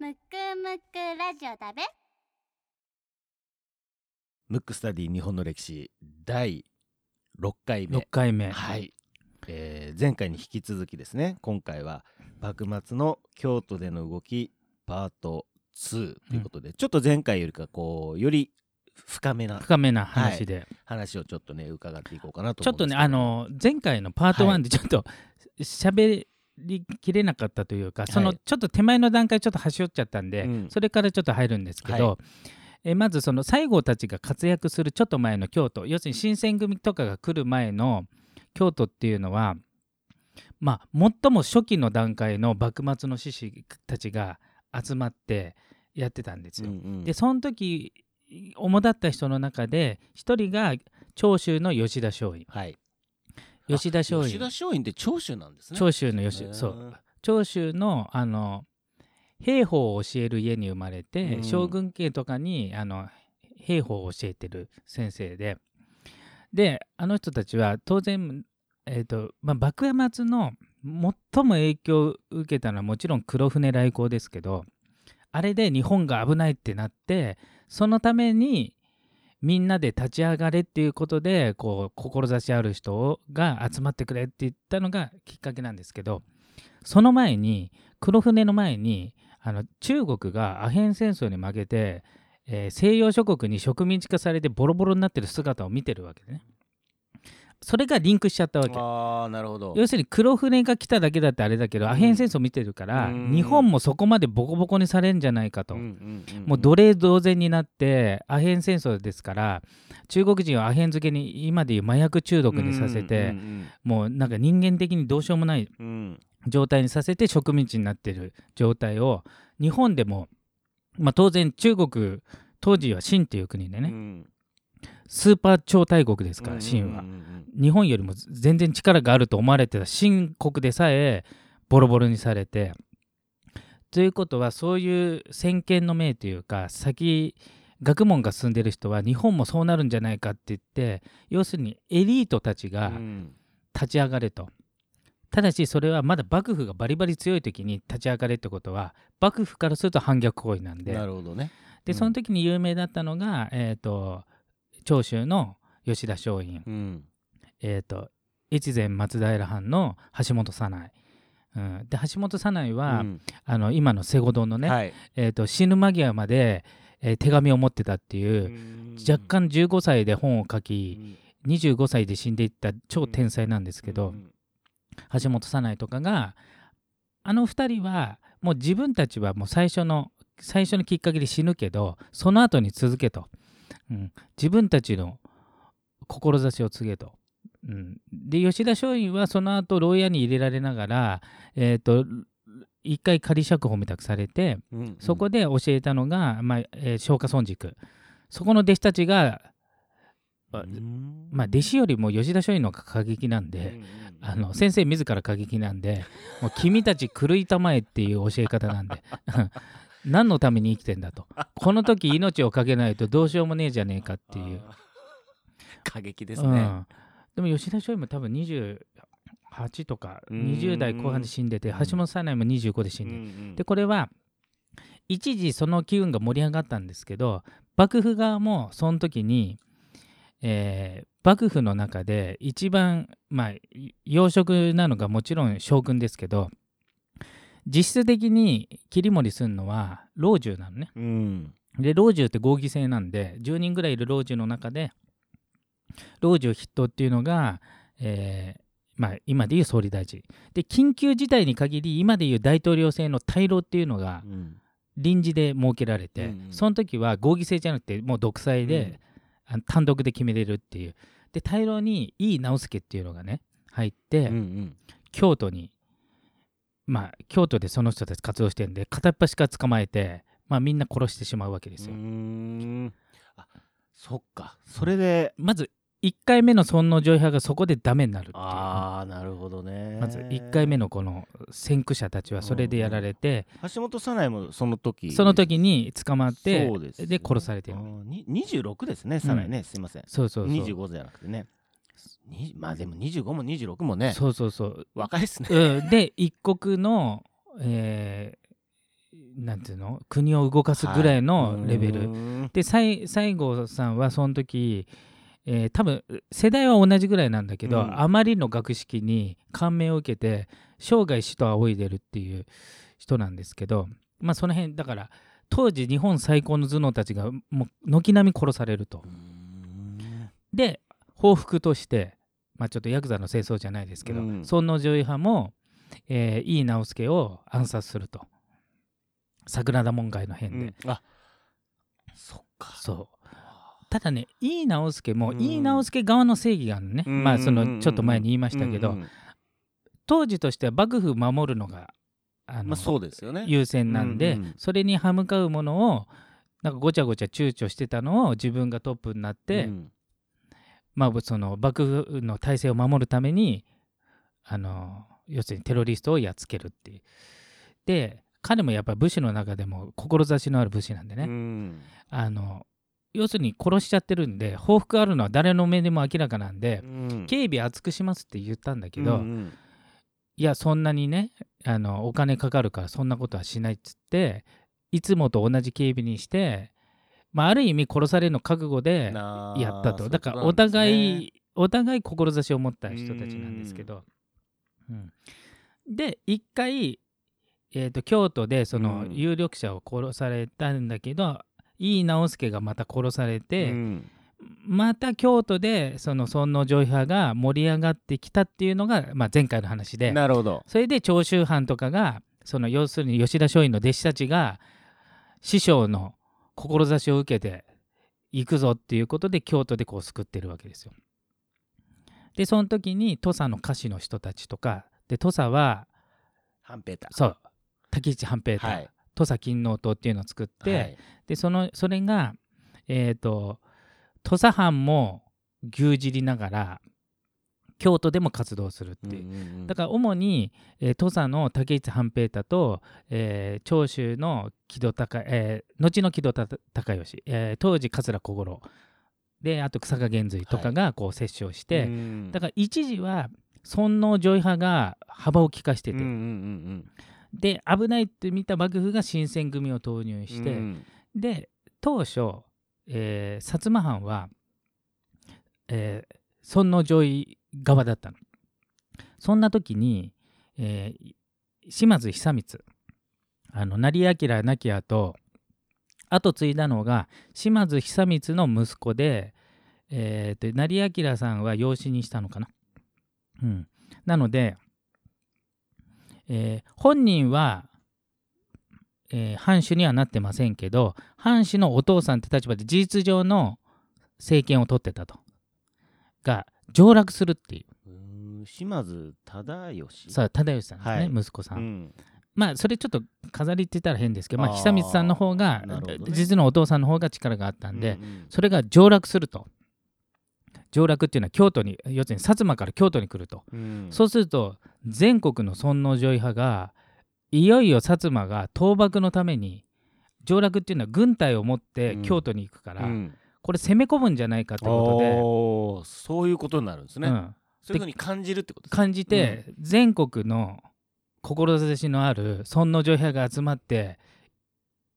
むくむくラジオだべ。ムックスタディ日本の歴史第6回目。6回目。はい、えー前回に引き続きですね。今回は幕末の京都での動きパート2ということで、ちょっと前回よりかこうより深めな深めな話で、話をちょっとね伺っていこうかなとちょっとねあの前回のパート1でちょっと喋りきれなかったというか、そのはいちょっと手前の段階ちょっと端折っちゃったんで、うん。それからちょっと入るんですけど、はえまずその西郷たちが活躍するちょっと前の京都。要するに新選組とかが来る前の京都っていうのはまあ最も初期の段階の幕末の志士たちが集まってやってたんですよ。うんうん。でその時主だった人の中で一人が長州の吉田松陰。はい吉田松陰。吉田松陰って長州なんですね。長州の吉そう。長州のあの兵法を教える家に生まれて、うん。将軍家とかにあの兵法を教えてる先生で。であの人たちは当然、えーとまあ、幕末の最も影響を受けたのはもちろん黒船来航ですけどあれで日本が危ないってなってそのためにみんなで立ち上がれっていうことでこう志ある人が集まってくれって言ったのがきっかけなんですけどその前に黒船の前にあの中国がアヘン戦争に負けて、えー西洋諸国に植民地化されてボロボロになってる姿を見てるわけでね。それがリンクしちゃったわけ。ああなるほど。要するに黒船が来ただけだってあれだけど、アヘン戦争見てるから、うん。日本もそこまでボコボコにされんじゃないかと、うんうんうんもう奴隷同然になってアヘン戦争ですから中国人をアヘン漬けに今でいう麻薬中毒にさせて、うんもうなんか人間的にどうしようもないうんうん。状態にさせて植民地になってる状態を日本でも、まあ、当然中国当時は清っていう国でね、うんスーパー超大国ですから清は。日本よりも全然力があると思われてた清国でさえボロボロにされて。ということはそういう先見の明というか先学問が進んでる人は日本もそうなるんじゃないかって言って要するにエリートたちがうん。立ち上がれと。ただしそれはまだ幕府がバリバリ強い時に立ち上がれってことは幕府からすると反逆行為なんで。なるほどね。でその時に有名だったのが、えー、と長州の吉田松陰、うん。えー、と越前松平藩の橋本早苗、うん、で橋本早苗は、うん。あの今の瀬古堂のね、はい。えー、と死ぬ間際まで、えー手紙を持ってたっていう、若干15歳で本を書き25歳で死んでいった超天才なんですけど、橋本早苗とかがあの2人はもう自分たちはもう最初の最初のきっかけで死ぬけどその後に続けと、うん、自分たちの志を告げと。うん、で吉田松陰はその後牢屋に入れられながら、えー、と一回仮釈放みたくされてうんうん。そこで教えたのが、まあえー松下村塾。そこの弟子たちが、まあうん。まあ、弟子よりも吉田松陰の方が過激なんで、うんうん。あの先生自ら過激なんでもう君たち狂いたまえっていう教え方なんで何のために生きてんだと。この時命をかけないとどうしようもねえじゃねえかっていう、過激ですね。うん、でも吉田松陰も多分28とかうん。20代後半で死んでてうん。橋本早苗も25で死んで。でこれは一時その機運が盛り上がったんですけど幕府側もその時に、えー幕府の中で一番、まあ、い要職なのがもちろん将軍ですけど実質的に切り盛りするのは老中なのね。うん。で老中って合議制なんで10人ぐらいいる老中の中で老中筆頭っていうのが、えーまあ、今でいう総理大臣。で緊急事態に限り今でいう大統領制の大老っていうのがうん。臨時で設けられて、うんうん。その時は合議制じゃなくてもう独裁で、あの単独で決めれるっていう。で大老に井伊直弼っていうのがね入って、うんうん。京都にまあ京都でその人たち活動してるんで片っ端から捕まえて、まあ、みんな殺してしまうわけですよ。うーん。あそっか。それでまず1回目の尊王攘夷派がそこでダメになるっていう。ああなるほどね。まず1回目のこの先駆者たちはそれでやられて、橋本早苗もその時その時に捕まってですよで殺されてる。あーに26ですね早苗ね、すいません。そうそうそう。25じゃなくてねにまあでも25も26もねそうそうそう。若いっすね。うん、で一国の、えーなんていうの？国を動かすぐらいのレベル、うーん。で西西郷さんはその時、えー多分世代は同じぐらいなんだけど、うん。あまりの学識に感銘を受けて生涯死と仰いでるっていう人なんですけどまあその辺だから当時日本最高の頭脳たちがもう軒並み殺されると。で報復として、まあ、ちょっとヤクザの戦争じゃないですけど、うん。尊王攘夷派も、えー井伊直弼を暗殺すると。桜田門外の変で、うん。あそっか。そう。ただね井伊直弼もうん。井伊直弼側の正義があるのね、まあそのちょっと前に言いましたけど、うん。うん当時としては幕府を守るのがあの、まあそうですよね。優先なんで、うんうんそれに歯向かうものをなんかごちゃごちゃ躊躇してたのを自分がトップになって、うんまあ、その幕府の体制を守るためにあの要するにテロリストをやっつけるっていう。で彼もやっぱり武士の中でも志のある武士なんでね、うん。あの要するに殺しちゃってるんで報復あるのは誰の目でも明らかなんで、うん。警備厚くしますって言ったんだけど、うんうん。いやそんなにねあのお金かかるからそんなことはしないっつっていつもと同じ警備にして、まあ、ある意味殺されるの覚悟でやったと。だからお互い、お互い志を持った人たちなんですけど、うん。で一回、えー、と京都でそのうん。有力者を殺されたんだけど、井伊直弼がまた殺されて、うん。また京都でその尊王攘夷派が盛り上がってきたっていうのが、まあ、前回の話で。なるほど。それで長州藩とかがその要するに吉田松陰の弟子たちが師匠の志を受けて行くぞっていうことで京都でこう救ってるわけですよ。でその時に土佐の歌手の人たちとかで土佐は半平太。そう竹内半平太、はい。土佐勤王党っていうのを作って、はい。でそのそれがえっ、と土佐藩も牛耳りながら京都でも活動するっていう。うんうんうん。だから主に、えー土佐の竹内半平太と、えー長州の木戸孝、えー後の木戸孝義、えー当時桂小五郎。であと草加源瑞とかがこう折衝して、うん。だから一時は尊王攘夷派が幅を利かしてて、うんうんうんで危ないって見た幕府が新選組を投入うんして、うん。で当初、えー薩摩藩は、えー尊王攘夷側だったの。そんな時に、えー島津久光あの成明亡き後後継いだのが島津久光の息子で、えーと成明さんは養子にしたのかな。うん、なので、えー本人はえー藩主にはなってませんけど藩主のお父さんって立場で事実上の政権を取ってたとが上洛するっていう。う島津忠義？さあ忠義さんですね、はい。息子さん、うん。まあそれちょっと飾りって言ったら変ですけど、まあ、久光さんの方が、ね。実のお父さんの方が力があったんで、うんうん。それが上洛すると。上洛っていうのは京都に要するに薩摩から京都に来ると、うん。そうすると全国の尊王攘夷派がいよいよ薩摩が倒幕のために上洛っていうのは軍隊を持ってうん。京都に行くから、うんこれ攻め込むんじゃないかってことで、そういうことになるんですね、うん。そういうふうに感じるってこと感じて、全国の志のある尊王攘夷派が集まって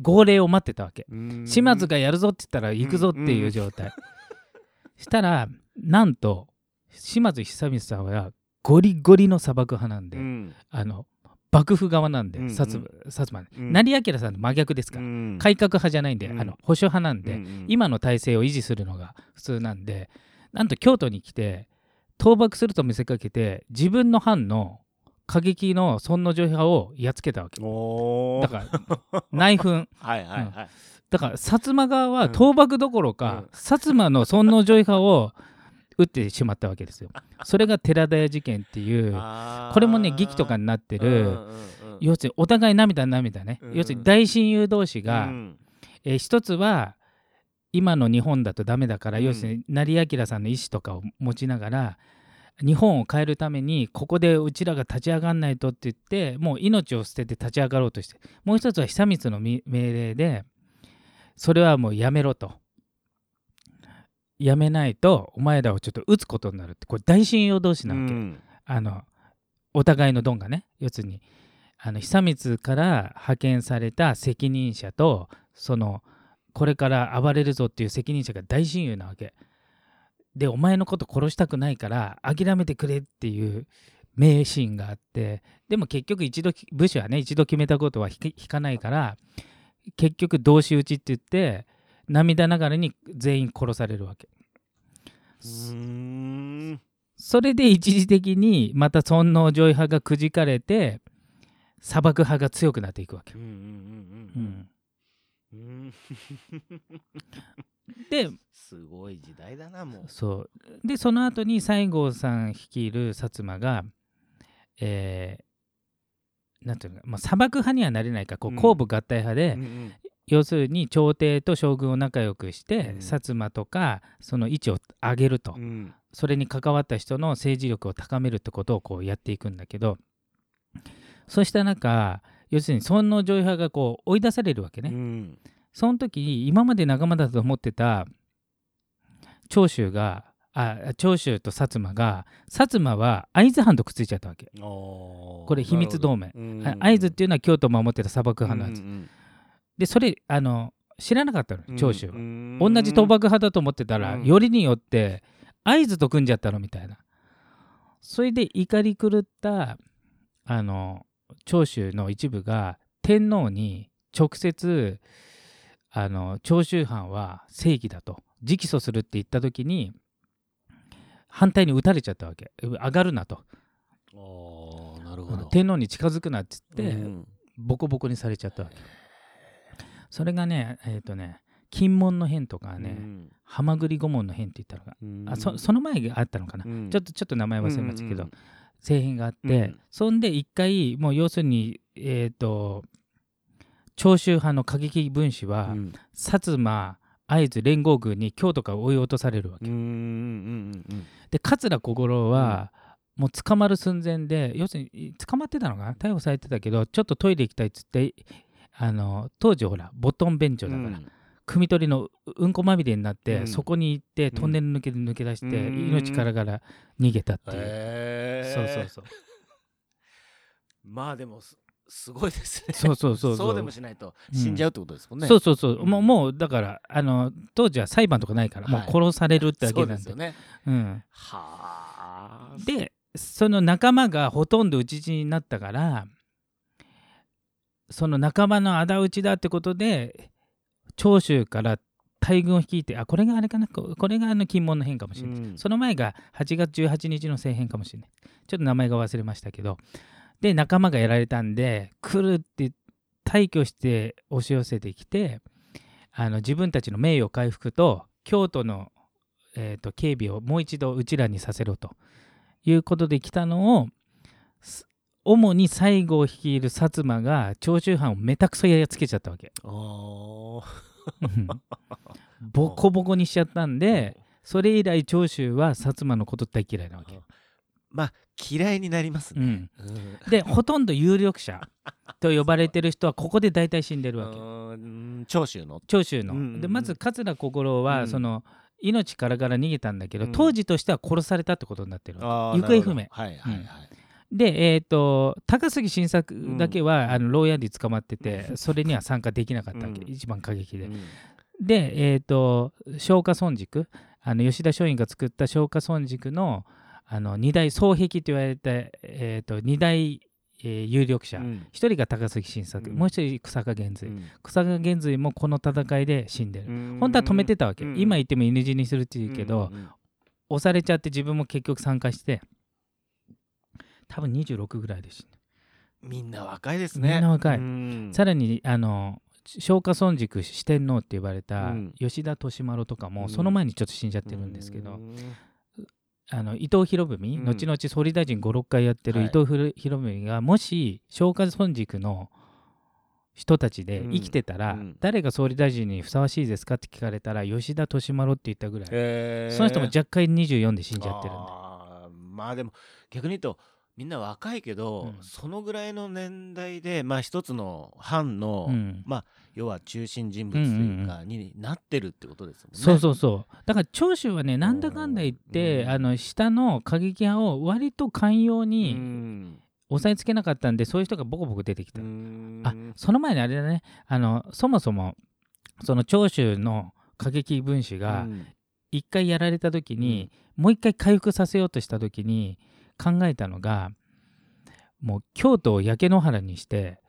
号令を待ってたわけ。うん。島津がやるぞって言ったら行くぞっていう状態。したらなんと島津久光さんはゴリゴリの砂漠派なんで、うん。あの幕府側なんで、薩摩成明さんと真逆ですから、うん。改革派じゃないんで、うん。あの保守派なんで、今の体制を維持するのが普通なんでなんと京都に来て倒幕すると見せかけて自分の藩の過激の尊王攘夷派をやっつけたわけ。だから内紛。はいはいはい、だから薩摩側はうん。倒幕どころか、うん。薩摩の尊王攘夷派を撃ってしまったわけですよ。それが寺田屋事件っていうこれもね劇とかになってる、うんうんうん。要するにお互い涙涙ね、うん。要するに大親友同士が、うん。えー一つは今の日本だとダメだから、うん。要するに成明さんの意思とかを持ちながら日本を変えるためにここでうちらが立ち上がんないとって言ってもう命を捨てて立ち上がろうとしてもう一つは久光のみ命令でそれはもうやめろとやめないとお前らをちょっと撃つことになるってこれ大親友同士なわけ、うん。あのお互いのドンがね要するにあの久光から派遣された責任者とそのこれから暴れるぞっていう責任者が大親友なわけ。でお前のこと殺したくないから諦めてくれっていう名シーンがあってでも結局一度武士はね一度決めたことは引かないから結局同士討ちって言って涙ながらに全員殺されるわけ。それで一時的にまた尊王攘夷派がくじかれて砂漠派が強くなっていくわけ。ですごい時代だなもう。そう。でその後に西郷さん率いる薩摩が、えーなんていうのか、まあ、砂漠派にはなれないかこううん。後部合体派で、要するに朝廷と将軍を仲良くして、うん。薩摩とかその位置を上げると、うん。それに関わった人の政治力を高めるってことをこうやっていくんだけど。そうした中要するに尊王攘夷派がこう追い出されるわけね、うん。その時に今まで仲間だと思ってた長州があ長州と薩摩が薩摩は会津藩とくっついちゃったわけ。ここれ秘密同盟。会津っていうのは京都を守ってた砂漠派なんです、でそれあの知らなかったの長州は、同じ倒幕派だと思ってたら、うん。よりによって会津と組んじゃったのみたいな。それで怒り狂ったあの長州の一部が天皇に直接あの長州藩は正義だと直訴するって言った時に反対に撃たれちゃったわけ。上がるなと。なるほど。天皇に近づくなって言って、うん。ボコボコにされちゃったわけそれがねえっ、とね金門の変とかね、ハマグリ御門の変って言ったのが、うん。あそその前があったのかな、うん。ちょっとちょっと名前忘れましたけど、うんうん政変があって、うん。そんで一回もう要するにえっ、と長州派の過激分子は、うん。薩摩会津連合軍に京都から追い落とされるわけ、うんうんうんで桂小五郎は、もう捕まる寸前で要するに捕まってたのかな？逮捕されてたけどちょっとトイレ行きたいっつってあの当時ほらボトン便所だから、うん。汲み取りのうんこまみれになって、うん。そこに行ってトンネル抜け抜け出して、うん。命からがら逃げたっていう、へー。そうそうそう。まあでもすすごいですね。そうそうそうそう。そうでもしないと死んじゃうってことですもんね。そうそうそう、うん。もうもうだからあの当時は裁判とかないから、もうはい殺されるってだそうけなんで。よね。うん、はあ。でその仲間がほとんど討ち死になったからその仲間の仇討ちだってことで長州から大軍を率いてあこれがあれかなここれがあの金門の変かもしれない、うん。その前が8月18日の政変かもしれない。ちょっと名前が忘れましたけど。で仲間がやられたんで来るって大挙して押し寄せてきてあの自分たちの名誉回復と京都の、えー、と警備をもう一度うちらにさせろということで来たのをす主に西郷率いる薩摩が長州藩をめたくそやっつけちゃったわけ。ボコボコにしちゃったんでそれ以来長州は薩摩のこと大嫌いなわけ、まあ嫌いになりますね、うん、うん。でほとんど有力者と呼ばれてる人はここで大体死んでるわけ。うん長州の。長州の、うんうんうん。でまず桂小五郎は、うん。その命からがら逃げたんだけど、うん。当時としては殺されたってことになってる行方不明。はいはいはい、で、えー、と高杉晋作だけは、あの牢屋に捕まっててそれには参加できなかったわけ、うん。一番過激で。うん。で、えー、と松下村塾あの吉田松陰が作った松下村塾のあの二大双璧と言われた、えー、と二大、えー有力者、うん。一人が高杉晋作、うん。もう一人草加源瑞、うん。草加源瑞もこの戦いで死んでる、本当は止めてたわけ、うん。今言っても NG にするって言うけど、うんうん。押されちゃって自分も結局参加して多分26ぐらいで死んでみんな若いですね。みんな若い。うん。さらにあの松下村塾四天王って呼ばれたうん。吉田利丸とかも、うん。その前にちょっと死んじゃってるんですけど、うん。あの伊藤博文、うん。後々総理大臣56回やってるはい。伊藤博文がもし松下村塾の人たちでうん。生きてたら、うん。誰が総理大臣にふさわしいですかって聞かれたら吉田利丸って言ったぐらい、その人も若干24で死んじゃってるんで。まあでも逆に言うとみんな若いけど、うん。そのぐらいの年代でまあ一つの藩の、うん。要は中心人物というか、になってるってことですもんね。そうそうそう。だから長州はねなんだかんだ言って、うん。あの下の過激派を割と寛容うにん。押さえつけなかったんでそういう人がボコボコ出てきた、うん。あその前にあれだね。あのそもそもその長州の過激分子がうん。一回やられた時に、もう一回回復させようとした時に考えたのがもう京都を焼け野原にして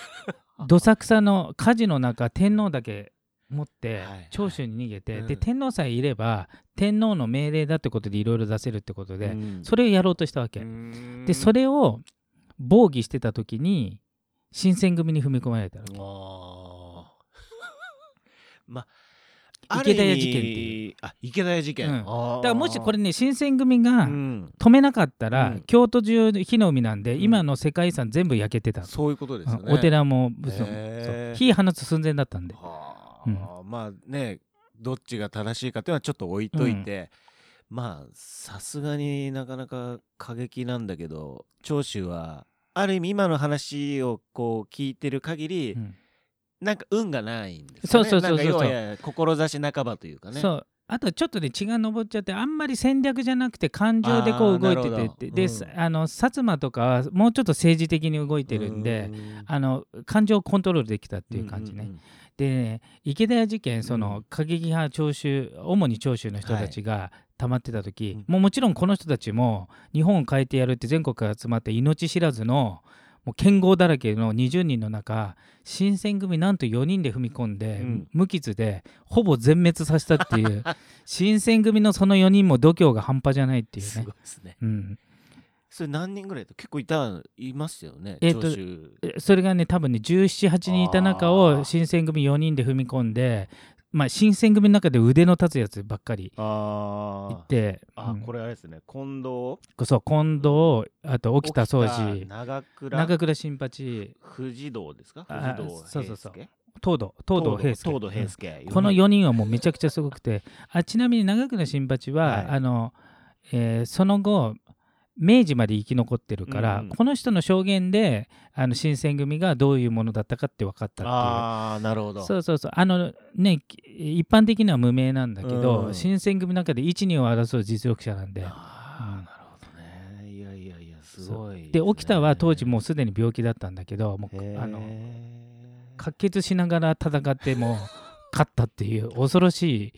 どさくさの火事の中天皇だけ持ってはいはい。長州に逃げて、うん。で天皇さえいれば天皇の命令だってことでいろいろ出せるってことで、うん。それをやろうとしたわけ、うん。でそれを防御してた時に新選組に踏み込まれたわけ。まあ池田屋事件ってある意味あ池田屋事件、うん。だからもしこれね新選組がうん。止めなかったら、うん。京都中火の海なんで、うん。今の世界遺産全部焼けてた、そういうことですよね。お寺も火放つ寸前だったんで。はあ。まあねどっちが正しいかっていうのはちょっと置いといて、まあさすがになかなか過激なんだけど長州はある意味今の話をこう聞いてる限り、うんなんか運がないんですよね。そうそうそうそう。なんか要は志半ばというかね。そう。あとちょっとね血が上っちゃってあんまり戦略じゃなくて感情でこう動いててって。で、うんあの薩摩とかはもうちょっと政治的に動いてるんでうん。あの感情をコントロールできたっていう感じね。んんんでね池田屋事件そうのん。過激派長州主に長州の人たちが溜まってた時、うん。もうもちろんこの人たちも日本を変えてやるって全国から集まって命知らずのもう剣豪だらけの20人の中新選組なんと4人で踏み込んで、うん。無傷でほぼ全滅させたっていう 新選組のその4人も度胸が半端じゃないっていうすねごいですね。うん、それ何人ぐらいと結構いたいますよね。えっと長州。えそれがね多分ね1718人いた中あをー。新選組4人で踏み込んでまあ新選組の中で腕の立つやつばっかりいてあ、うん。これあれですね。近藤？そう近藤あと沖田総司。長倉？長倉新八。藤堂ですか？あ藤堂そうそうそう。平介？東堂東堂平介。平うん。介、この4人はもうめちゃくちゃすごくて。あちなみに長倉新八は、はい。あのえーその後明治まで生き残ってるから、うんこの人の証言であの新選組がどういうものだったかって分かったっていう。ああなるほど。そうそうそう。あのね一般的には無名なんだけど、うん新選組の中で一二を争う実力者なんで。あなるほどね。いやいやいやすごいで沖田は当時もうすでに病気だったんだけどもうあの滑血しながら戦っても勝ったっていう恐ろしい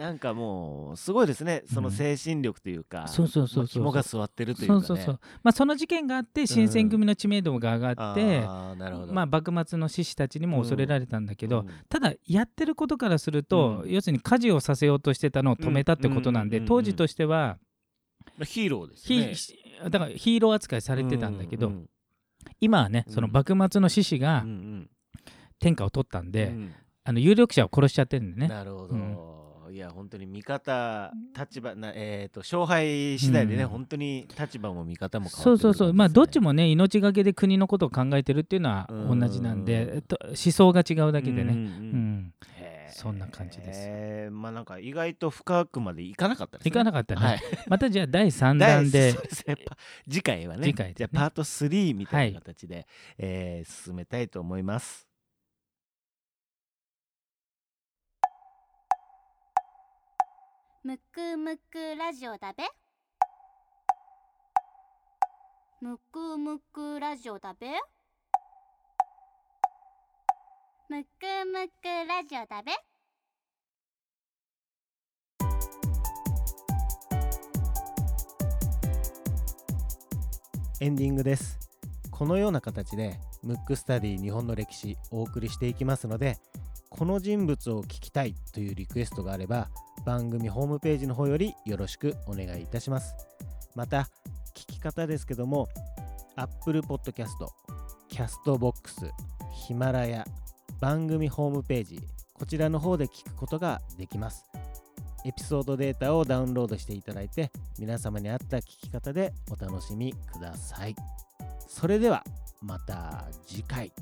なんかもうすごいですね。そのうん精神力というか、そうそうそうそう。まあ肝が据わってるというかね。そうそうそう。まあその事件があって新選組の知名度が上がって、あーなるほど。まあ幕末の志士たちにも恐れられたんだけど、うん。ただやってることからすると、うん。要するに火事をさせようとしてたのを止めたってことなんで、うん当時としては、まあヒーローですヒね。だからヒーロー扱いされてたんだけど、うんうん今はねその幕末の志士がうんうん。天下を取ったんで、うん。あの有力者を殺しちゃってるんでね。なるほど、いや本当に味方立場なえっ、と勝敗次第でね、うん。本当に立場も味方も変わってくるそうそうそう、まあどっちももね命がけで国のことを考えてるっていうのは同じなんで、うんえっと、思想が違うだけでね、うんうんそんな感じです。へーまあなんか意外と深くまでいかなかったですね。いかなかったね、はい。またじゃあ第3第弾で。次回はね。次回でね。じゃあパート3みたいな形で、えー進めたいと思いますむくむくラジオだべ。むくむくラジオだべ。むくむくラジオだべ。エンディングです。このような形でムックスタディ日本の歴史お送りしていきますのでこの人物を聞きたいというリクエストがあれば番組ホームページの方よりよろしくお願いいたします。また聞き方ですけども Apple Podcast、Castbox、ヒマラヤ、番組ホームページこちらの方で聞くことができます。エピソードデータをダウンロードしていただいて皆様に合った聞き方でお楽しみください。それではまた次回。